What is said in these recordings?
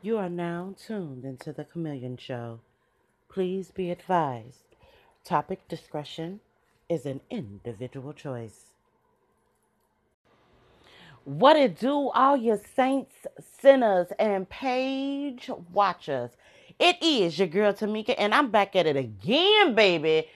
You are now tuned into the Chameleon Show. Please be advised topic discretion is an individual choice. What it do, all your saints, sinners, and page watchers? It is your girl Tamika, and I'm back at it again, baby.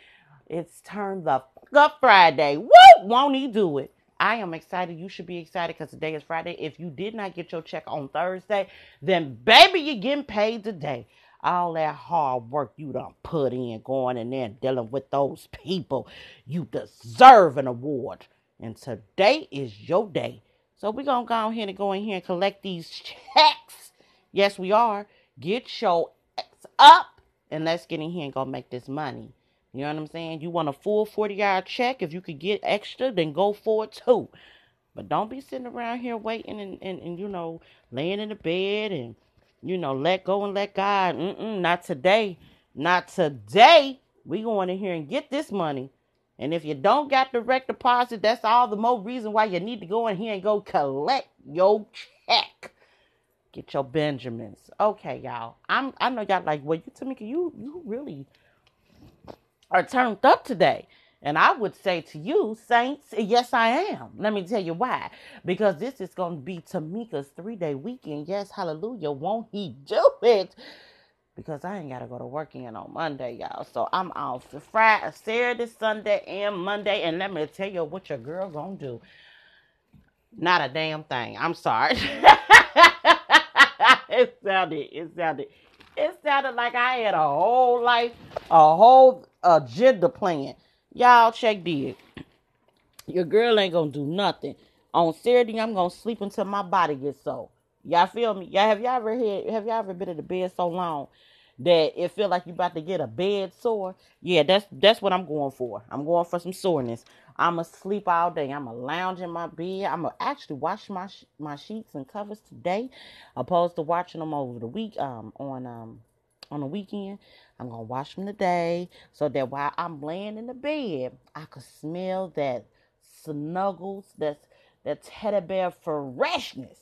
It's turned the fuck up Friday. Woo! Won't he do it? I am excited. You should be excited because today is Friday. If you did not get your check on Thursday, then baby, you're getting paid today. All that hard work you done put in, going in there and dealing with those people, you deserve an award. And today is your day. So we're gonna go ahead and go in here and collect these checks. Yes, we are. Get your up and let's get in here and go make this money. You know what I'm saying? You want a full 40 hour check. If you could get extra, then go for it too. But don't be sitting around here waiting and, and, and you know, laying in the bed and, you know, let go and let God. Mm-mm, not today. Not today. We going in here and get this money. And if you don't got direct deposit, that's all the more reason why you need to go in here and go collect your check. Get your Benjamins. Okay, y'all. I'm I know y'all like, well, you tell Tamika, you you really are turned up today. And I would say to you, Saints, yes, I am. Let me tell you why. Because this is going to be Tamika's three day weekend. Yes, hallelujah. Won't he do it? Because I ain't got to go to work again on Monday, y'all. So I'm off for Friday, Saturday, Sunday, and Monday. And let me tell you what your girl going to do. Not a damn thing. I'm sorry. it sounded, it sounded, it sounded like I had a whole life, a whole agenda plan. Y'all check this. Your girl ain't gonna do nothing. On Saturday, I'm gonna sleep until my body gets so. Y'all feel me? Y'all have y'all ever had have y'all ever been in the bed so long that it feel like you about to get a bed sore? Yeah, that's that's what I'm going for. I'm going for some soreness. I'ma sleep all day. I'ma lounge in my bed. I'ma actually wash my sh- my sheets and covers today, opposed to watching them over the week um on um on the weekend. I'm gonna wash them today so that while I'm laying in the bed, I could smell that snuggles, that's that teddy bear freshness.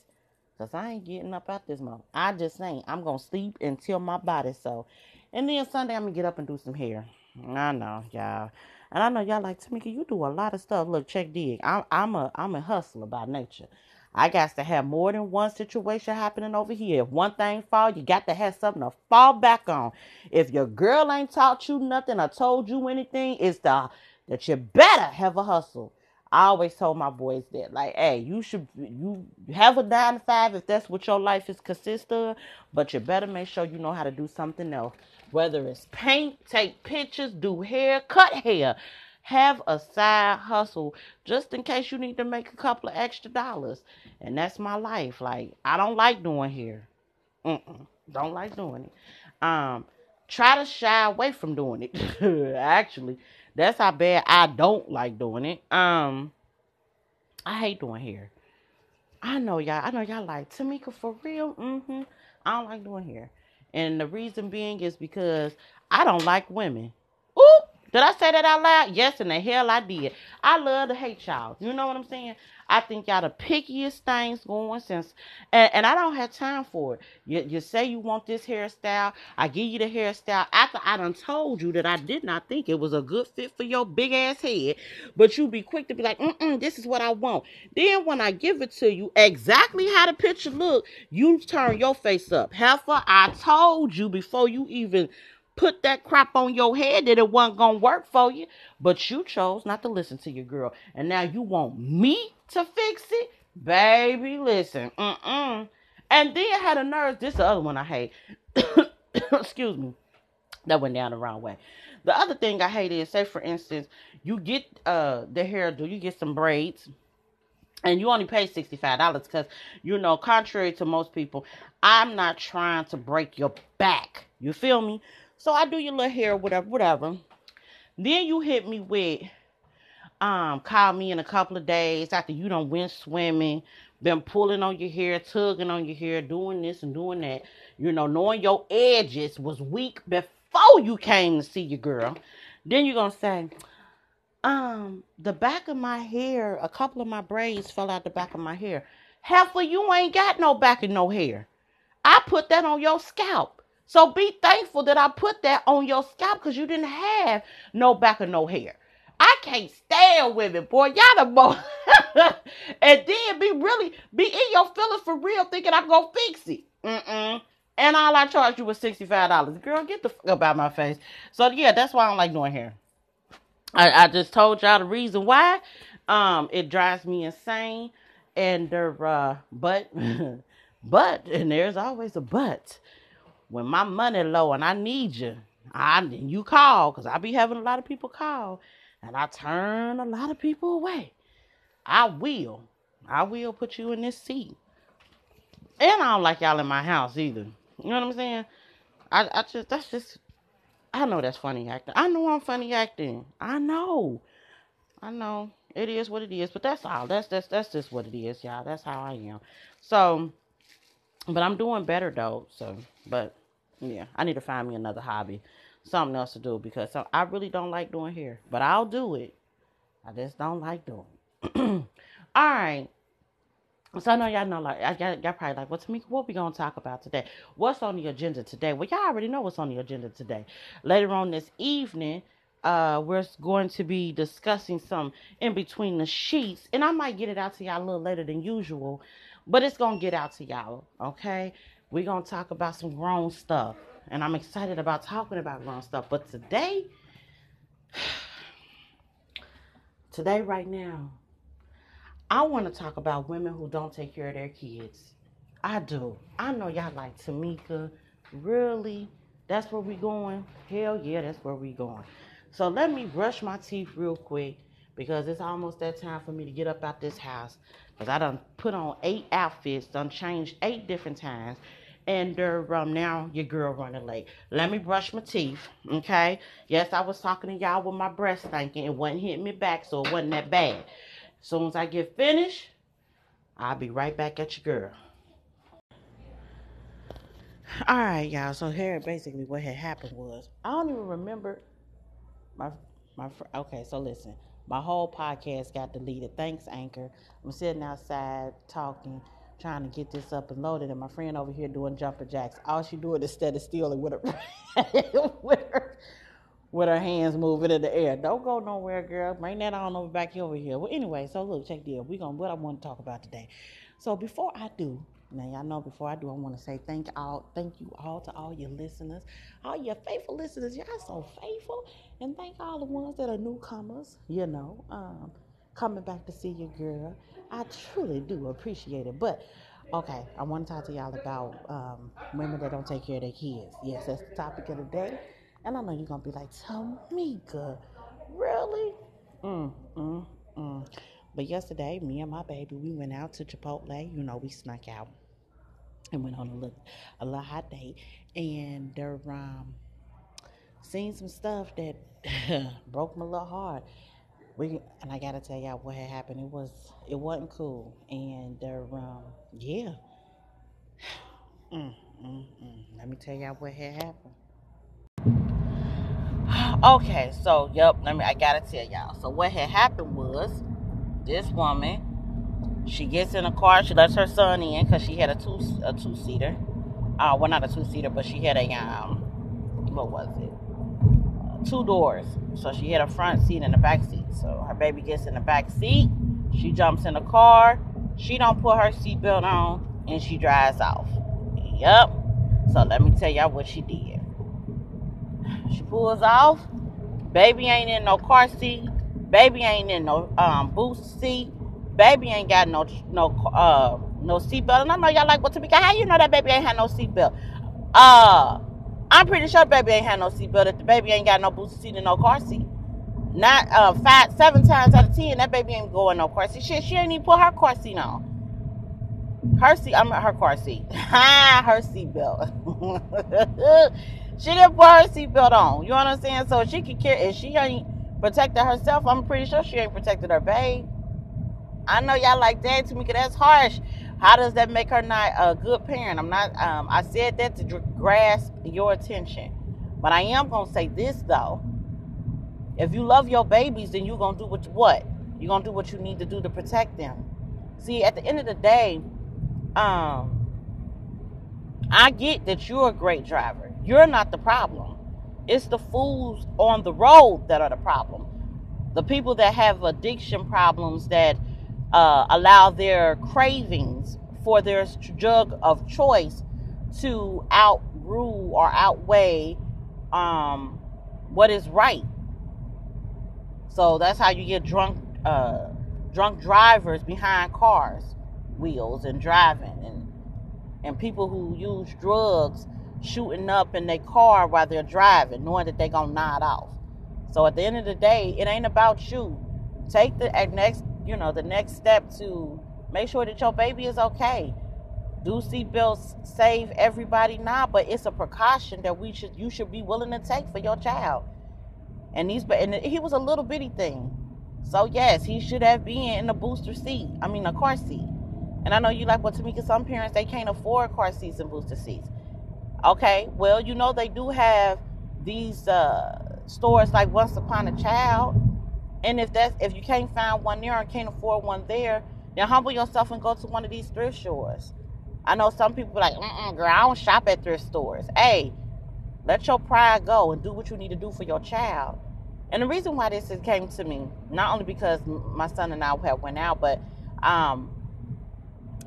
Cause I ain't getting up out this month. I just ain't. I'm gonna sleep until my body so. And then Sunday I'm gonna get up and do some hair. I know, y'all. And I know y'all like Tamika, you do a lot of stuff. Look, check dig. I'm I'm a I'm a hustler by nature. I got to have more than one situation happening over here. If one thing fall, you got to have something to fall back on. If your girl ain't taught you nothing or told you anything, it's the that you better have a hustle. I always told my boys that, like, hey, you should you have a nine to five if that's what your life is consist of, but you better make sure you know how to do something else. Whether it's paint, take pictures, do hair, cut hair. Have a side hustle just in case you need to make a couple of extra dollars. And that's my life. Like, I don't like doing hair. Mm-mm. Don't like doing it. Um, try to shy away from doing it. Actually, that's how bad I don't like doing it. Um, I hate doing hair. I know y'all. I know y'all like Tamika for real. Mm-hmm. I don't like doing hair, and the reason being is because I don't like women. Did I say that out loud? Yes, and the hell I did. I love to hate y'all. You know what I'm saying? I think y'all the pickiest things going since, and, and I don't have time for it. You, you say you want this hairstyle, I give you the hairstyle after I done told you that I did not think it was a good fit for your big ass head, but you be quick to be like, mm this is what I want. Then when I give it to you, exactly how the picture look, you turn your face up. Heifer, I told you before you even put that crap on your head that it wasn't gonna work for you, but you chose not to listen to your girl, and now you want me to fix it, baby. Listen, mm-mm. And then I had a nerve. This the other one I hate. Excuse me. That went down the wrong way. The other thing I hate is, say for instance, you get uh the hairdo, you get some braids, and you only pay $65 because you know contrary to most people i'm not trying to break your back you feel me so i do your little hair whatever whatever then you hit me with um call me in a couple of days after you done went swimming been pulling on your hair tugging on your hair doing this and doing that you know knowing your edges was weak before you came to see your girl then you're gonna say um, the back of my hair, a couple of my braids fell out the back of my hair. Of you ain't got no back and no hair. I put that on your scalp. So be thankful that I put that on your scalp because you didn't have no back or no hair. I can't stand women, boy. Y'all the boy. and then be really, be in your feelings for real thinking I'm to fix it. Mm-mm. And all I charged you was $65. Girl, get the fuck up out my face. So, yeah, that's why I don't like doing hair. I, I just told y'all the reason why. Um, it drives me insane. And, uh, but, but, and there's always a but. When my money low and I need you, I, you call, because I be having a lot of people call and I turn a lot of people away. I will. I will put you in this seat. And I don't like y'all in my house either. You know what I'm saying? I, I just that's just I know that's funny acting. I know I'm funny acting. I know. I know. It is what it is, but that's all. That's that's that's just what it is, y'all. That's how I am. So but I'm doing better though. So but yeah, I need to find me another hobby something else to do because I really don't like doing hair, but I'll do it. I just don't like doing. All right. So I know y'all know, like, y'all, y'all probably like, well, Tamika, what we gonna talk about today? What's on the agenda today? Well, y'all already know what's on the agenda today. Later on this evening, uh, we're going to be discussing some in between the sheets, and I might get it out to y'all a little later than usual, but it's gonna get out to y'all. Okay, we're gonna talk about some grown stuff and I'm excited about talking about grown stuff. But today, today, right now, I want to talk about women who don't take care of their kids. I do. I know y'all like Tamika. Really? That's where we going? Hell yeah, that's where we going. So let me brush my teeth real quick because it's almost that time for me to get up out this house. Because I done put on eight outfits, done changed eight different times and um, now your girl running late. Let me brush my teeth, okay? Yes, I was talking to y'all with my breast thinking it wasn't hitting me back, so it wasn't that bad. As soon as I get finished, I'll be right back at your girl. All right, y'all. So here, basically, what had happened was I don't even remember my my. Okay, so listen, my whole podcast got deleted. Thanks, Anchor. I'm sitting outside talking trying to get this up and loaded, and my friend over here doing jumper jacks. All she doing is steady stealing with her, with her, with her hands moving in the air. Don't go nowhere, girl. Bring that on over back here over here. Well, anyway, so look, check this. We gonna what I want to talk about today. So before I do, now y'all know before I do, I want to say thank all, thank you all to all your listeners, all your faithful listeners. Y'all so faithful, and thank all the ones that are newcomers. You know, um, coming back to see your girl. I truly do appreciate it. But okay, I want to talk to y'all about um, women that don't take care of their kids. Yes, that's the topic of the day. And I know you're gonna be like, Tamika, really? Mm, mm, mm. But yesterday, me and my baby, we went out to Chipotle. You know, we snuck out and went on a little, a little hot date, and they're um, seen some stuff that broke my little heart we and I gotta tell y'all what had happened. It was it wasn't cool, and uh, um, yeah. Mm, mm, mm. Let me tell y'all what had happened. Okay, so yep, let me. I gotta tell y'all. So what had happened was this woman, she gets in a car. She lets her son in because she had a two a two seater. Uh, well, not a two seater, but she had a um, what was it? two doors. So she had a front seat and a back seat. So her baby gets in the back seat. She jumps in the car. She don't put her seatbelt on and she drives off. Yep. So let me tell y'all what she did. She pulls off. Baby ain't in no car seat. Baby ain't in no um, boost seat. Baby ain't got no no uh no seatbelt. And I know y'all like what to be. How you know that baby ain't had no seatbelt? Uh I'm pretty sure baby ain't had no seatbelt. If the baby ain't got no booster seat and no car seat, not uh, five, seven times out of ten, that baby ain't going no car seat. Shit, she ain't even put her car seat on. Her seat, I'm at her car seat. Ha, her seatbelt. she didn't put her seatbelt on. You know what I'm saying? So she could care if she ain't protected herself. I'm pretty sure she ain't protected her babe. I know y'all like that to me, cause that's harsh. How does that make her not a good parent? I'm not. Um, I said that to grasp your attention, but I am gonna say this though. If you love your babies, then you're gonna do what what you're gonna do what you need to do to protect them. See, at the end of the day, um, I get that you're a great driver. You're not the problem. It's the fools on the road that are the problem. The people that have addiction problems that uh, allow their cravings for their drug of choice to outrule or outweigh um, what is right. So that's how you get drunk, uh, drunk drivers behind cars, wheels and driving, and and people who use drugs shooting up in their car while they're driving, knowing that they're gonna nod off. So at the end of the day, it ain't about you. Take the next, you know, the next step to make sure that your baby is okay. Do seatbelts save everybody now? But it's a precaution that we should you should be willing to take for your child. And these and he was a little bitty thing. So yes, he should have been in a booster seat. I mean a car seat. And I know you like, well, Tamika, some parents they can't afford car seats and booster seats. Okay, well, you know they do have these uh, stores like Once Upon a Child, and if that's if you can't find one there and can't afford one there, then humble yourself and go to one of these thrift stores. I know some people like, girl, I don't shop at thrift stores. Hey, let your pride go and do what you need to do for your child. And the reason why this came to me, not only because my son and I have went out, but um,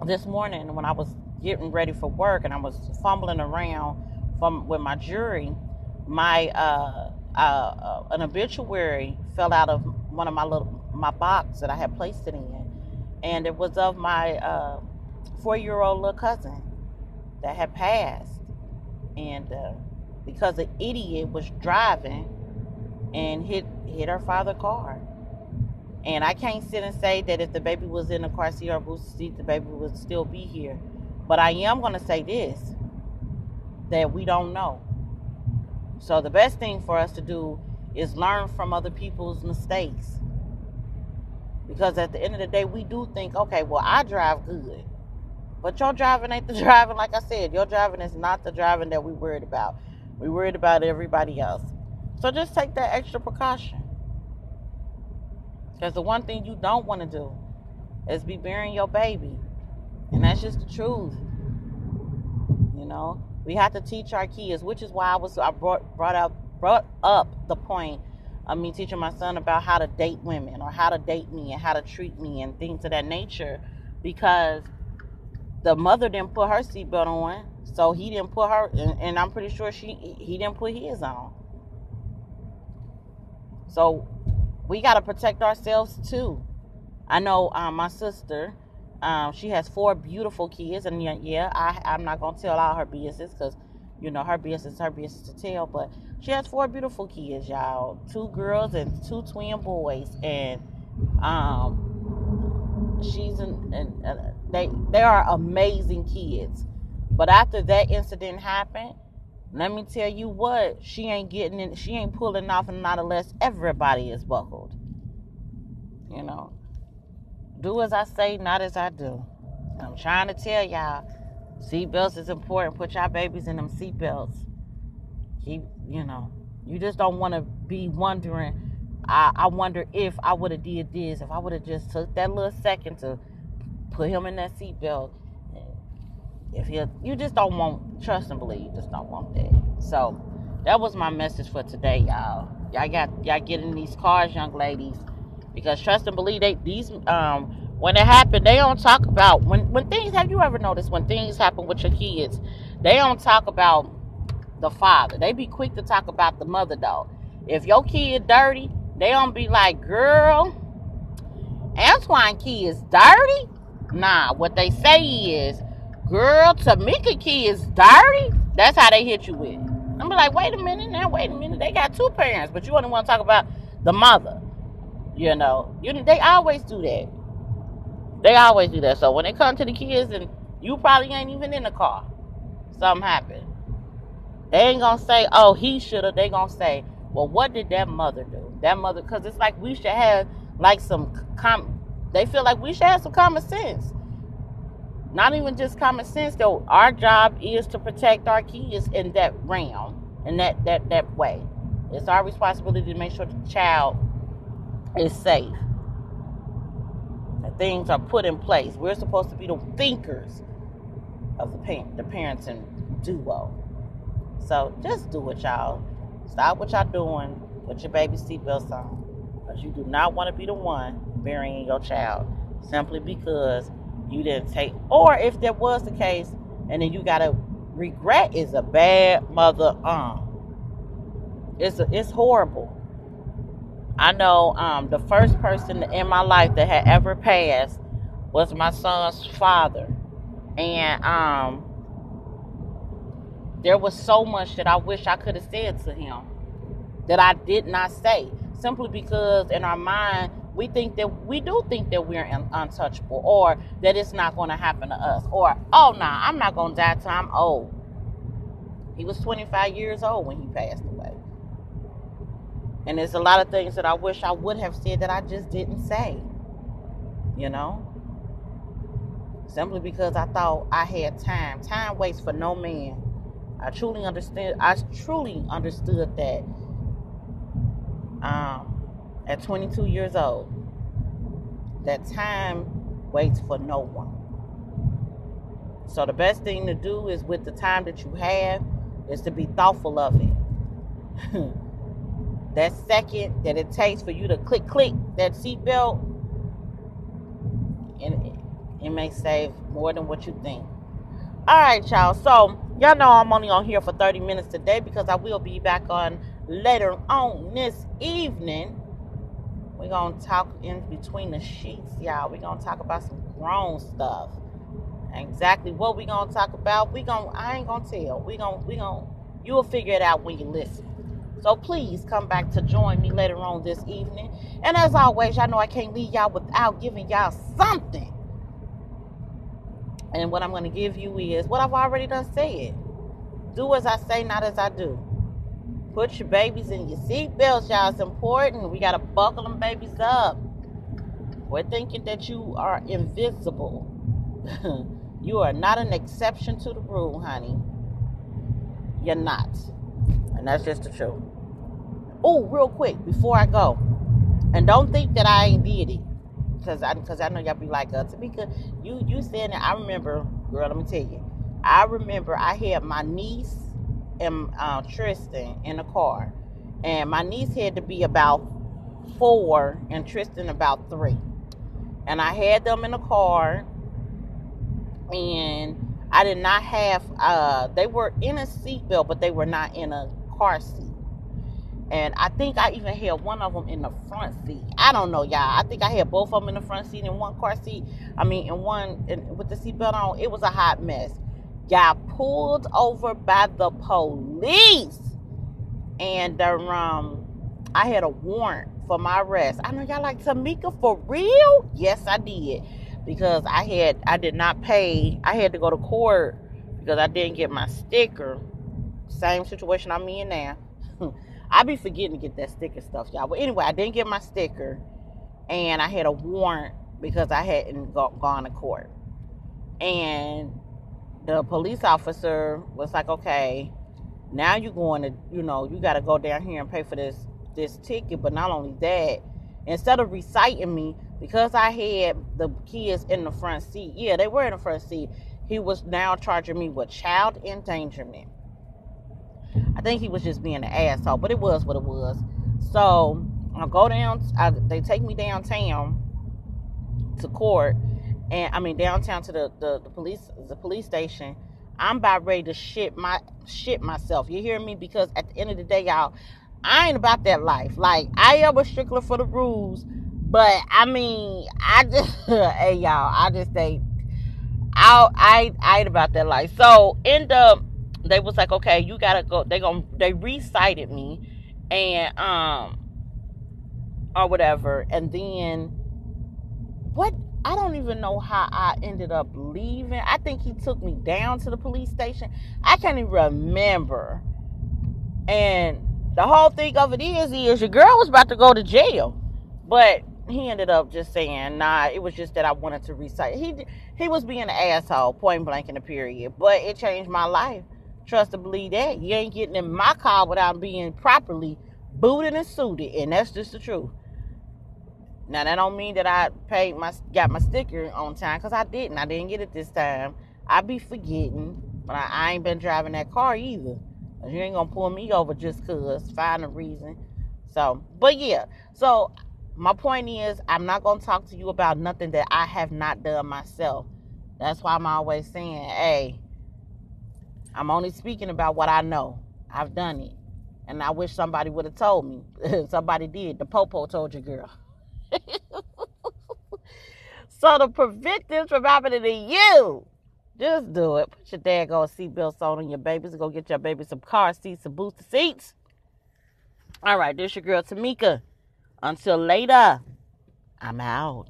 this morning when I was getting ready for work and I was fumbling around from with my jewelry, my uh, uh, uh, an obituary fell out of one of my little my box that I had placed it in, and it was of my uh, four year old little cousin that had passed, and uh, because an idiot was driving and hit hit her father's car. And I can't sit and say that if the baby was in a car seat or booster seat, the baby would still be here. But I am going to say this that we don't know. So the best thing for us to do is learn from other people's mistakes. Because at the end of the day, we do think, okay, well, I drive good. But your driving ain't the driving, like I said. Your driving is not the driving that we worried about. We worried about everybody else. So just take that extra precaution. Because the one thing you don't want to do is be burying your baby. And that's just the truth. You know, we have to teach our kids, which is why I was I brought brought up brought up the point of me teaching my son about how to date women or how to date me and how to treat me and things of that nature because the mother didn't put her seatbelt on, so he didn't put her, and, and, I'm pretty sure she he didn't put his on. So we got to protect ourselves too. I know um, my sister, um, she has four beautiful kids, and yeah, yeah I, I'm not gonna tell all her business because you know her business, is her business to tell. But she has four beautiful kids, y'all. Two girls and two twin boys, and um, she's an, an, an they they are amazing kids. But after that incident happened, let me tell you what, she ain't getting in, she ain't pulling off and not unless everybody is buckled. You know. Do as I say, not as I do. I'm trying to tell y'all, seatbelts is important. Put y'all babies in them seatbelts. Keep, you know, you just don't want to be wondering. I, I wonder if I would have did this, if I would have just took that little second to put him in that seatbelt. If you you just don't want trust and believe, you just don't want that. So that was my message for today, y'all. Y'all got y'all get in these cars, young ladies, because trust and believe they these um when it happened, they don't talk about when when things. Have you ever noticed when things happen with your kids, they don't talk about the father. They be quick to talk about the mother though. If your kid dirty, they don't be like, girl, Antoine kid is dirty. Nah, what they say is, girl, Tamika key is dirty. That's how they hit you with. I'm like, wait a minute now, wait a minute. They got two parents, but you only want to talk about the mother. You know, you they always do that. They always do that. So when it comes to the kids, and you probably ain't even in the car, something happened. They ain't gonna say, oh, he should have. They gonna say, well, what did that mother do? That mother, because it's like we should have like some com- they feel like we should have some common sense. Not even just common sense, though. Our job is to protect our kids in that realm, in that that that way. It's our responsibility to make sure the child is safe. That things are put in place. We're supposed to be the thinkers of the parent, the parents and duo. So just do it, y'all. Stop what y'all doing. Put your baby seatbelts on. Because you do not want to be the one burying your child simply because you didn't take, or if that was the case, and then you got to regret is a bad mother um it's a, it's horrible. I know um the first person in my life that had ever passed was my son's father. And um there was so much that i wish i could have said to him that i did not say simply because in our mind we think that we do think that we're untouchable or that it's not going to happen to us or oh nah i'm not going to die till i'm old. He was 25 years old when he passed away. And there's a lot of things that i wish i would have said that i just didn't say you know? Simply because i thought i had time. Time waits for no man. I truly understood i truly understood that. Um at 22 years old that time waits for no one. So the best thing to do is with the time that you have is to be thoughtful of it. that second that it takes for you to click click that seatbelt and it, it may save more than what you think. All right, y'all. So y'all know I'm only on here for 30 minutes today because I will be back on later on this evening we're going to talk in between the sheets, y'all. We're going to talk about some grown stuff. Exactly what we're going to talk about, we going to I ain't going to tell. we to we to you'll figure it out when you listen. So please come back to join me later on this evening. And as always, y'all know I can't leave y'all without giving y'all something. And what I'm going to give you is what I've already done said. Do as I say, not as I do. Put your babies in your seatbelts, y'all. It's important. We got to buckle them babies up. We're thinking that you are invisible. you are not an exception to the rule, honey. You're not. And that's just the truth. Oh, real quick, before I go. And don't think that I ain't did it. Because I, cause I know y'all be like, uh, Tamika, you, you saying that. I remember, girl, let me tell you. I remember I had my niece and uh, Tristan in the car, and my niece had to be about four, and Tristan about three, and I had them in the car, and I did not have. Uh, they were in a seatbelt, but they were not in a car seat. And I think I even had one of them in the front seat. I don't know, y'all. I think I had both of them in the front seat and one car seat. I mean, in one in, with the seatbelt on. It was a hot mess got pulled over by the police. And um, I had a warrant for my arrest. I know y'all like Tamika for real? Yes, I did. Because I had I did not pay. I had to go to court because I didn't get my sticker. Same situation I'm in now. I be forgetting to get that sticker stuff, y'all. But anyway, I didn't get my sticker, and I had a warrant because I hadn't go, gone to court. And the police officer was like, okay, now you're going to, you know, you got to go down here and pay for this this ticket. But not only that, instead of reciting me, because I had the kids in the front seat, yeah, they were in the front seat. He was now charging me with child endangerment. I think he was just being an asshole, but it was what it was. So I go down. I, they take me downtown to court and I mean downtown to the, the, the police the police station, I'm about ready to shit my shit myself. You hear me? Because at the end of the day, y'all, I ain't about that life. Like I am a stickler for the rules, but I mean, I just hey y'all, I just ain't I I I ain't about that life. So end up they was like, okay, you gotta go. They gonna they recited me, and um or whatever, and then what I don't even know how I ended up leaving. I think he took me down to the police station. I can't even remember. And the whole thing of it is, is your girl was about to go to jail, but he ended up just saying, "Nah, it was just that I wanted to recite." He he was being an asshole, point blank in the period. But it changed my life. Trust to believe that you ain't getting in my car without being properly booted and suited, and that's just the truth. Now that don't mean that I paid my got my sticker on time because I didn't. I didn't get it this time. I be forgetting. But I, I ain't been driving that car either. You ain't gonna pull me over just cause. Find a reason. So, but yeah. So my point is, I'm not gonna talk to you about nothing that I have not done myself. That's why I'm always saying, hey, I'm only speaking about what I know. I've done it. And I wish somebody would have told me. somebody did. The popo told you, girl. so to prevent this from happening to you, just do it. Put your dad go seatbelts on and your babies. Go get your baby some car seats, some booster seats. All right, this your girl Tamika. Until later, I'm out.